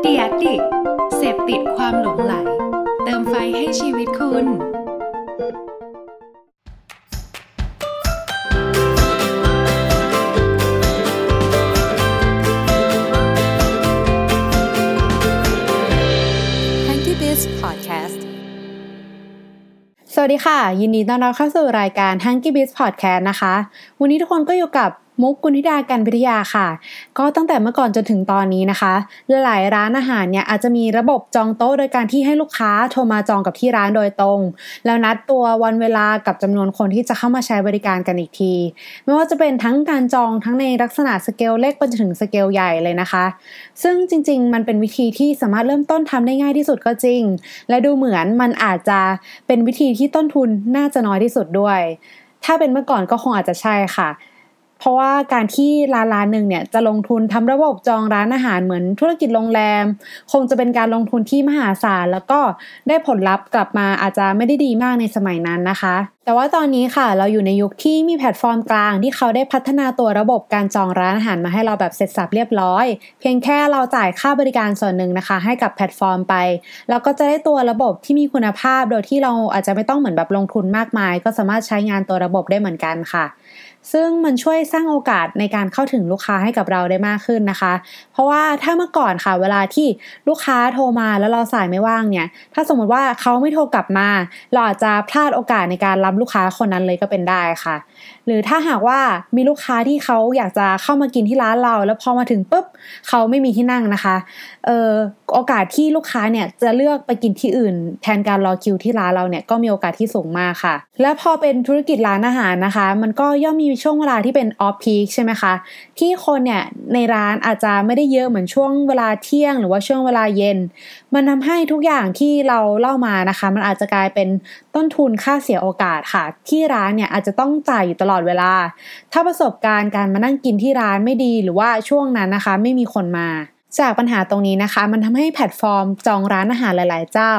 เดียดิเสพติดความหลงไหล เติมไฟให้ชีวิตคุณ Hanky Biz Podcast สวัสดีค่ะ ยินดีต้อนรับเข้าสู่รายการ Hanky Biz Podcast นะคะ วันนี้ทุกคนก็อยู่กับ มุกกุณธิดากันพิทยาค่ะ ก็ตั้งแต่เมื่อก่อนจนถึงตอนนี้นะคะ หลายร้านอาหารเนี่ยอาจจะมีระบบจองโต๊ะโดยการที่ให้ลูกค้าโทรมาจองกับที่ร้านโดยตรง แล้วนัดตัววันเวลากับจำนวนคนที่จะเข้ามาใช้บริการกันอีกที ไม่ว่าจะเป็นทั้งการจองทั้งในลักษณะสเกลเล็กไปจนถึงสเกลใหญ่เลยนะคะ ซึ่งจริง ๆ มันเป็นวิธีที่สามารถเริ่มต้นทำได้ง่ายที่สุดก็จริง และดูเหมือนมันอาจจะเป็นวิธีที่ต้นทุนน่าจะน้อยที่สุดด้วย ถ้าเป็นเมื่อก่อนก็คงอาจจะใช่ค่ะ เพราะว่าการที่ร้านร้านหนึ่งเนี่ยจะลงทุนทำระบบจองร้านอาหารเหมือนธุรกิจโรงแรม คงจะเป็นการลงทุนที่มหาศาลแล้วก็ได้ผลลัพธ์กลับมาอาจจะไม่ได้ดีมากในสมัยนั้นนะคะ แต่ว่าตอนนี้ค่ะ เราอยู่ในยุคที่มีแพลตฟอร์มกลางที่เขาได้พัฒนาตัวระบบการจองร้านอาหารมาให้เราแบบเสร็จสรรพเรียบร้อย เพียงแค่เราจ่ายค่าบริการส่วนหนึ่งนะคะ ให้กับแพลตฟอร์มไป แล้วก็จะได้ตัวระบบที่มีคุณภาพ โดยที่เราอาจจะไม่ต้องเหมือนแบบลงทุนมากมาย ก็สามารถใช้งานตัวระบบได้เหมือนกันค่ะ ซึ่งมันช่วยสร้างโอกาสในการเข้าถึงลูกค้าให้กับเราได้มากขึ้นนะคะ เพราะว่าถ้าเมื่อก่อนค่ะ เวลาที่ลูกค้าโทรมาแล้วเราสายไม่ว่างเนี่ย ถ้าสมมติว่าเขาไม่โทรกลับมา เราอาจจะพลาดโอกาสในการรับลูกค้าคนนั้นเลยก็เป็นได้ค่ะ หรือถ้าหากว่ามีลูกค้าที่เขาอยากจะเข้ามากินที่ร้านเรา แล้วพอมาถึงปุ๊บเขาไม่มีที่นั่งนะคะ เออโอกาสที่ลูกค้าเนี่ยจะเลือกไปกินที่อื่น แทนการรอคิวที่ร้านเราเนี่ยก็มีโอกาสที่สูงมากค่ะ และพอเป็นธุรกิจร้านอาหารนะคะ มันก็ย่อมมีช่วงเวลาที่เป็นออฟพีคใช่ไหมคะที่คนเนี่ยในร้านอาจจะไม่ได้เยอะเหมือนช่วงเวลาเที่ยง หรือว่าช่วงเวลาเย็น มันทำให้ทุกอย่างที่เราเล่ามานะคะ มันอาจจะกลายเป็นต้นทุนค่าเสียโอกาสค่ะ ที่ร้านเนี่ยอาจจะต้องจ่ายอยู่ตลอดเวลา ถ้าประสบการณ์การมานั่งกินที่ร้านไม่ดีหรือว่าช่วงนั้นนะคะ ไม่มีคนมา จากปัญหาตรงนี้นะคะ มันทำให้แพลตฟอร์มจองร้านอาหารหลาย ๆ เจ้า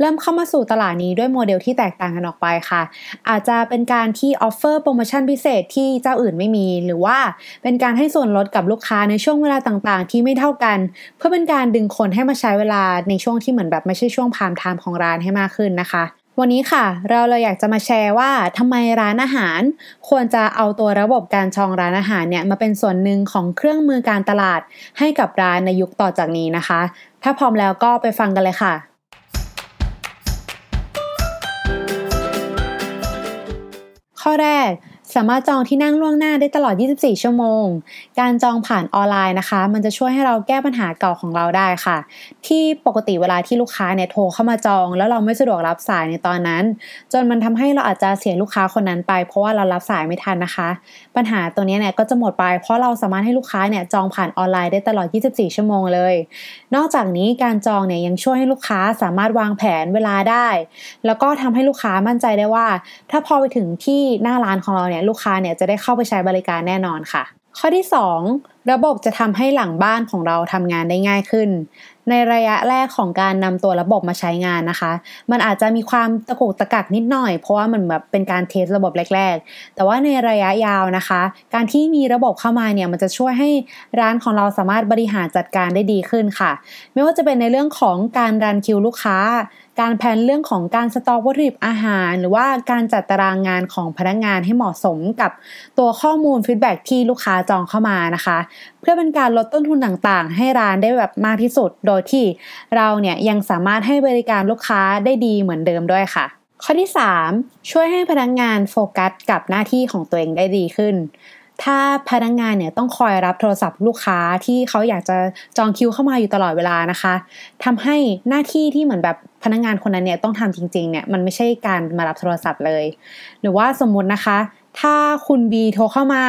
เริ่มเข้ามาสู่ตลาดนี้ด้วยโมเดลที่แตกต่างกันออกไปค่ะ อาจจะเป็นการที่ offer โปรโมชั่นพิเศษที่เจ้าอื่นไม่มี หรือว่าเป็นการให้ส่วนลดกับลูกค้าในช่วงเวลาต่าง ๆ ที่ไม่เท่ากัน เพื่อเป็นการดึงคนให้มาใช้เวลาในช่วงที่เหมือนแบบไม่ใช่ช่วง prime time ของร้านให้มากขึ้นนะคะ วันนี้ค่ะ เราเลยอยากจะมาแชร์ว่าทำไมร้านอาหาร ควรจะเอาตัวระบบการชองร้านอาหารเนี่ยมาเป็นส่วนหนึ่งของเครื่องมือการตลาดให้กับร้านในยุคต่อจากนี้นะคะ ถ้าพร้อมแล้วก็ไปฟังกันเลยค่ะ ข้อแรก สามารถจองที่นั่งล่วงหน้าได้ตลอด 24 ชั่วโมง การจองผ่านออนไลน์นะคะ มันจะช่วยให้เราแก้ปัญหาเก่าของเราได้ค่ะ ที่ปกติเวลาที่ลูกค้าเนี่ยโทรเข้ามาจอง แล้วเราไม่สะดวกรับสายในตอนนั้น จนมันทำให้เราอาจจะเสียลูกค้าคนนั้นไป เพราะว่าเรารับสายไม่ทันนะคะ ปัญหาตัวนี้เนี่ยก็จะหมดไป เพราะเราสามารถให้ลูกค้าเนี่ยจองผ่านออนไลน์ได้ตลอด 24 ชั่วโมงเลย นอกจากนี้การจองเนี่ยยังช่วยให้ลูกค้าสามารถวางแผนเวลาได้ แล้วก็ทำให้ลูกค้ามั่นใจได้ว่า ถ้าพอไปถึงที่หน้าร้านของเราเนี่ยลูกค้าเนี่ยจะได้เข้าไปใช้บริการแน่นอนค่ะ ข้อที่ 2 ระบบจะทำให้หลังบ้านของเราทำงานได้ง่ายขึ้น ในระยะแรกของการนำตัวระบบมาใช้งานนะคะ มันอาจจะมีความตะกุกตะกักนิดหน่อย เพราะว่ามันแบบเป็นการเทสระบบแรก ๆ แต่ว่าในระยะยาวนะคะ การที่มีระบบเข้ามาเนี่ยมันจะช่วยให้ร้านของเราสามารถบริหารจัดการได้ดีขึ้นค่ะ ไม่ว่าจะเป็นในเรื่องของการรันคิวลูกค้า การแพลนเรื่องของการสต็อกวัตถุดิบอาหาร หรือว่าการจัดตารางงานของพนักงานให้เหมาะสมกับตัวข้อมูลฟีดแบ็ที่ลูกค้าจองเข้ามานะคะเพื่อเป็นการลดต้นทุนต่างๆ ให้ร้านได้แบบมากที่สุด โดยที่เราเนี่ยยังสามารถให้บริการลูกค้าได้ดีเหมือนเดิมด้วยค่ะ ข้อที่ 3 ช่วยให้พนักงานโฟกัสกับหน้าที่ของตัวเองได้ดีขึ้นถ้าพนักงงานเนี่ยต้องคอยรับโทรศัพท์ลูกค้าที่เขาอยากจะจองคิวเข้ามาอยู่ตลอดเวลานะคะทำให้หน้าที่ที่เหมือนแบบพนักงงานคนนั้นเนี่ยต้องทำจริงๆเนี่ยมันไม่ใช่การมารับโทรศัพท์เลย หรือว่าสมมุตินะคะ ถ้าคุณบีโทรเข้ามา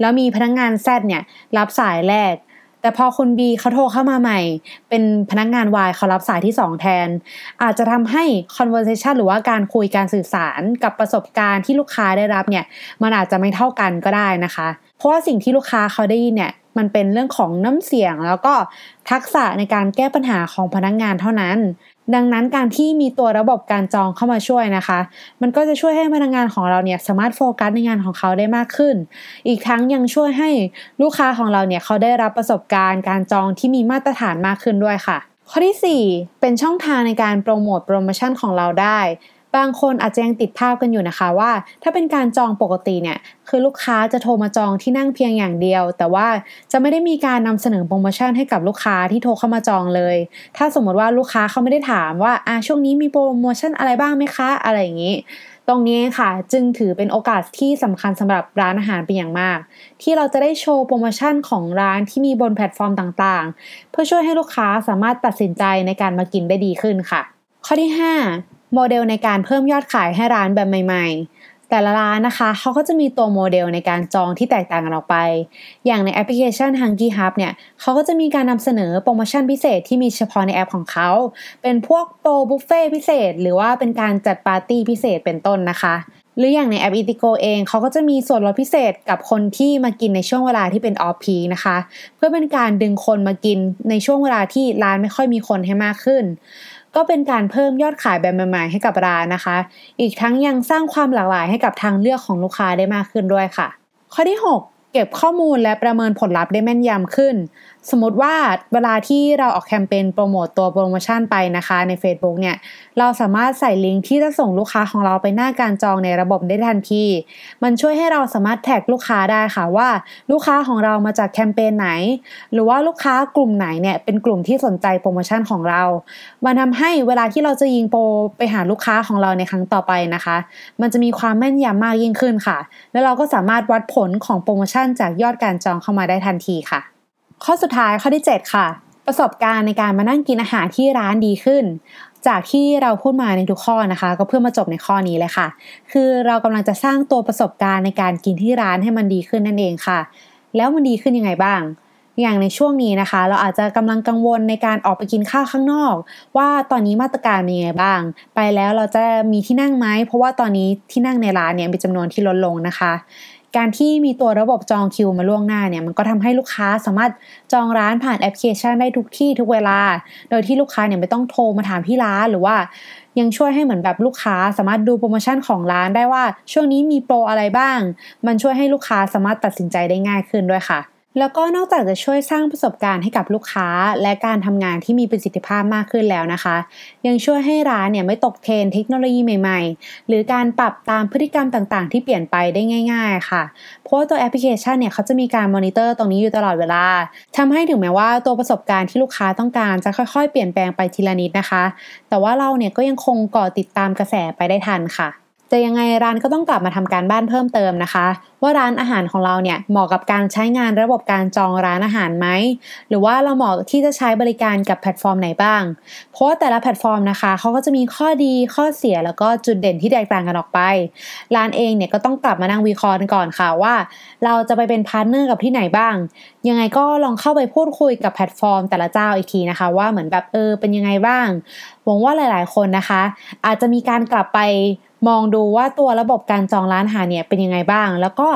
แล้วมีพนักงงานแซดเนี่ย รับสายแรก แต่พอคุณบีเขาโทรเข้ามาใหม่ เป็นพนักงานวายเขารับสายที่ 2 แทน อาจจะทำให้ conversation หรือว่าการคุยการสื่อสารกับประสบการณ์ที่ลูกค้าได้รับเนี่ย มันอาจจะไม่เท่ากันก็ได้นะคะ เพราะว่าสิ่งที่ลูกค้าเขาได้ยินเนี่ยมันเป็นเรื่องของน้ำเสียงแล้วก็ทักษะในการแก้ปัญหาของพนักงานเท่านั้น ดังนั้นการที่มีตัวระบบการจองเข้ามาช่วยนะคะ มันก็จะช่วยให้พนักงานของเราเนี่ยสามารถโฟกัสในงานของเขาได้มากขึ้น อีกทั้งยังช่วยให้ลูกค้าของเราเนี่ยเขาได้รับประสบการณ์การจองที่มีมาตรฐานมากขึ้นด้วยค่ะ ข้อที่ 4 เป็นช่องทางในการโปรโมทโปรโมชั่นของเราได้ บางคนอาจจะยังติดภาพกันอยู่นะคะว่า ถ้าเป็นการจองปกติเนี่ยคือลูกค้าจะโทรมาจองที่นั่งเพียงอย่างเดียว แต่ว่าจะไม่ได้มีการนำเสนอโปรโมชั่นให้กับลูกค้าที่โทรเข้ามาจองเลย ถ้าสมมติว่าลูกค้าเขาไม่ได้ถามว่าอ่าช่วงนี้มีโปรโมชั่นอะไรบ้างไหมคะอะไรอย่างนี้ตรงนี้ค่ะจึงถือเป็นโอกาสที่สำคัญสำหรับร้านอาหารเป็นอย่างมาก ที่เราจะได้โชว์โปรโมชั่นของร้านที่มีบนแพลตฟอร์มต่างๆ เพื่อช่วยให้ลูกค้าสามารถตัดสินใจในการมากินได้ดีขึ้นค่ะ ข้อที่ 5 โมเดลในการเพิ่มยอดขายให้ร้านแบบใหม่ ๆ แต่ละร้านนะคะเขาก็จะมีตัวโมเดลในการจองที่แตกต่างกันออกไป อย่างในแอปพลิเคชัน Hungry Hub เนี่ยเขาก็จะมีการนำเสนอโปรโมชั่นพิเศษที่มีเฉพาะในแอปของเขา เป็นพวกโปรบุฟเฟ่พิเศษ หรือว่าเป็นการจัดปาร์ตี้พิเศษเป็นต้นนะคะหรืออย่างในแอป Eatigo เองเขาก็จะมีส่วนลดพิเศษกับคนที่มากินในช่วงเวลาที่เป็น off-peak นะคะ เพื่อเป็นการดึงคนมากินในช่วงเวลาที่ร้านไม่ค่อยมีคนให้มากขึ้น ก็เป็นการเพิ่มยอดขายแบบใหม่ๆให้กับร้านนะคะ อีกทั้งยังสร้างความหลากหลายให้กับทางเลือกของลูกค้าได้มากขึ้นด้วยค่ะ ข้อที่ 6 เก็บข้อมูลและประเมินผลลัพธ์ได้แม่นยำขึ้น สมมติว่าเวลาที่เราออกแคมเปญโปรโมตตัวโปรโมชั่นไปนะคะใน Facebook เนี่ย เราสามารถใส่ลิงก์ที่จะส่งลูกค้าของเราไปหน้าการจองในระบบได้ทันที มันช่วยให้เราสามารถแท็กลูกค้าได้ค่ะว่า ลูกค้าของเรามาจากแคมเปญไหน หรือว่าลูกค้ากลุ่มไหนเนี่ยเป็นกลุ่มที่สนใจโปรโมชั่นของเรา มันทาให้เวลาที่เราจะยิงโปรไปหาลูกค้าของเราในครั้งต่อไปนะคะ มันจะมีความแม่นยำมากยิ่งขึ้นค่ะ แล้วเราก็สามารถวัดผลของโปรโมชั่นจากยอดการจองเข้ามาได้ทันทีค่ะ ข้อสุดท้ายข้อที่ 7 ค่ะ ประสบการณ์ในการมานั่งกินอาหารที่ร้านดีขึ้น จากที่เราพูดมาในทุกข้อนะคะ ก็เพื่อมาจบในข้อนี้เลยค่ะ คือเรากำลังจะสร้างตัวประสบการณ์ในการกินที่ร้านให้มันดีขึ้นนั่นเองค่ะ แล้วมันดีขึ้นยังไงบ้างอย่างในช่วงนี้นะคะ เราอาจจะกำลังกังวลในการออกไปกินข้าวข้างนอก ว่าตอนนี้มาตรการเป็นยังไงบ้าง ไปแล้วเราจะมีที่นั่งไหมเพราะว่าตอนนี้ที่นั่งในร้านเนี่ยมีจำนวนที่ลดลงนะคะ การที่มีตัวระบบจองคิวมาล่วงหน้าเนี่ยมันก็ทำให้ลูกค้าสามารถจองร้านผ่านแอปพลิเคชันได้ทุกที่ทุกเวลา โดยที่ลูกค้าเนี่ยไม่ต้องโทรมาถามที่ร้านหรือว่า ยังช่วยให้เหมือนแบบลูกค้าสามารถดูโปรโมชั่นของร้านได้ว่า ช่วงนี้มีโปรอะไรบ้าง มันช่วยให้ลูกค้าสามารถตัดสินใจได้ง่ายขึ้นด้วยค่ะ แล้วก็นอกจากจะช่วยสร้างประสบการณ์ให้กับลูกค้า และการทำงานที่มีประสิทธิภาพมากขึ้นแล้วนะคะ ยังช่วยให้ร้านเนี่ยไม่ตกเทรนด์เทคโนโลยีใหม่ๆ หรือการปรับตามพฤติกรรมต่างๆ ที่เปลี่ยนไปได้ง่าย ๆ ค่ะ เพราะตัวแอปพลิเคชันเนี่ยเขาจะมีการมอนิเตอร์ตรงนี้อยู่ตลอดเวลาทำให้ถึงแม้ว่าตัวประสบการณ์ที่ลูกค้าต้องการจะค่อยๆ เปลี่ยนแปลงไปทีละนิดนะคะ แต่ว่าเราเนี่ยก็ยังคงก็ติดตามกระแสไปได้ทันค่ะ จะยังไงร้านก็ต้องกลับมาทำการบ้านเพิ่มเติมนะคะ ว่าร้านอาหารของเราเนี่ยเหมาะกับการใช้งานระบบการจองร้านอาหารไหมหรือว่าเราเหมาะที่จะใช้บริการกับแพลตฟอร์มไหนบ้าง เพราะแต่ละแพลตฟอร์มนะคะเขาก็จะมีข้อดีข้อเสียแล้วก็จุดเด่นที่แตกต่างกันออกไป ร้านเองเนี่ยก็ต้องกลับมานั่งวิเคราะห์ก่อนค่ะว่า เราจะไปเป็น partner กับที่ไหนบ้าง ยังไงก็ลองเข้าไปพูดคุยกับแพลตฟอร์ม แต่ละเจ้าอีกทีนะคะ ว่าเหมือนแบบเออเป็นยังไงบ้าง หวังว่าหลาย ๆ คนนะคะ อาจจะมีการกลับไปมองดูว่าตัวระบบการจองร้านอาหารเนี่ยเป็นยังไงบ้าง แล้วก็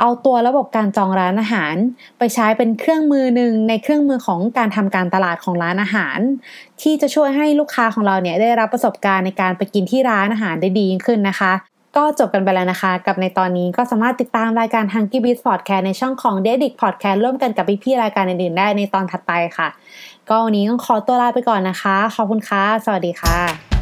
เอาตัวระบบการจองร้านอาหาร ไปใช้เป็นเครื่องมือหนึ่งในเครื่องมือของการทำการตลาดของร้านอาหาร ที่จะช่วยให้ลูกค้าของเราเนี่ยได้รับประสบการณ์ในการไปกินที่ร้านอาหารได้ดียิ่งขึ้นนะคะ ก็จบกันไปแล้วนะคะ กับในตอนนี้ก็สามารถติดตามรายการ Hunky Beats Podcast ในช่องของ d e d i c Podcast ร่วมกันกับพี่ๆรายการอื่นๆได้ในตอนถัดไปค่ะ ก็วันนี้ต้องขอตัวลาไปก่อนนะคะ ขอบคุณค่ะ สวัสดีค่ะ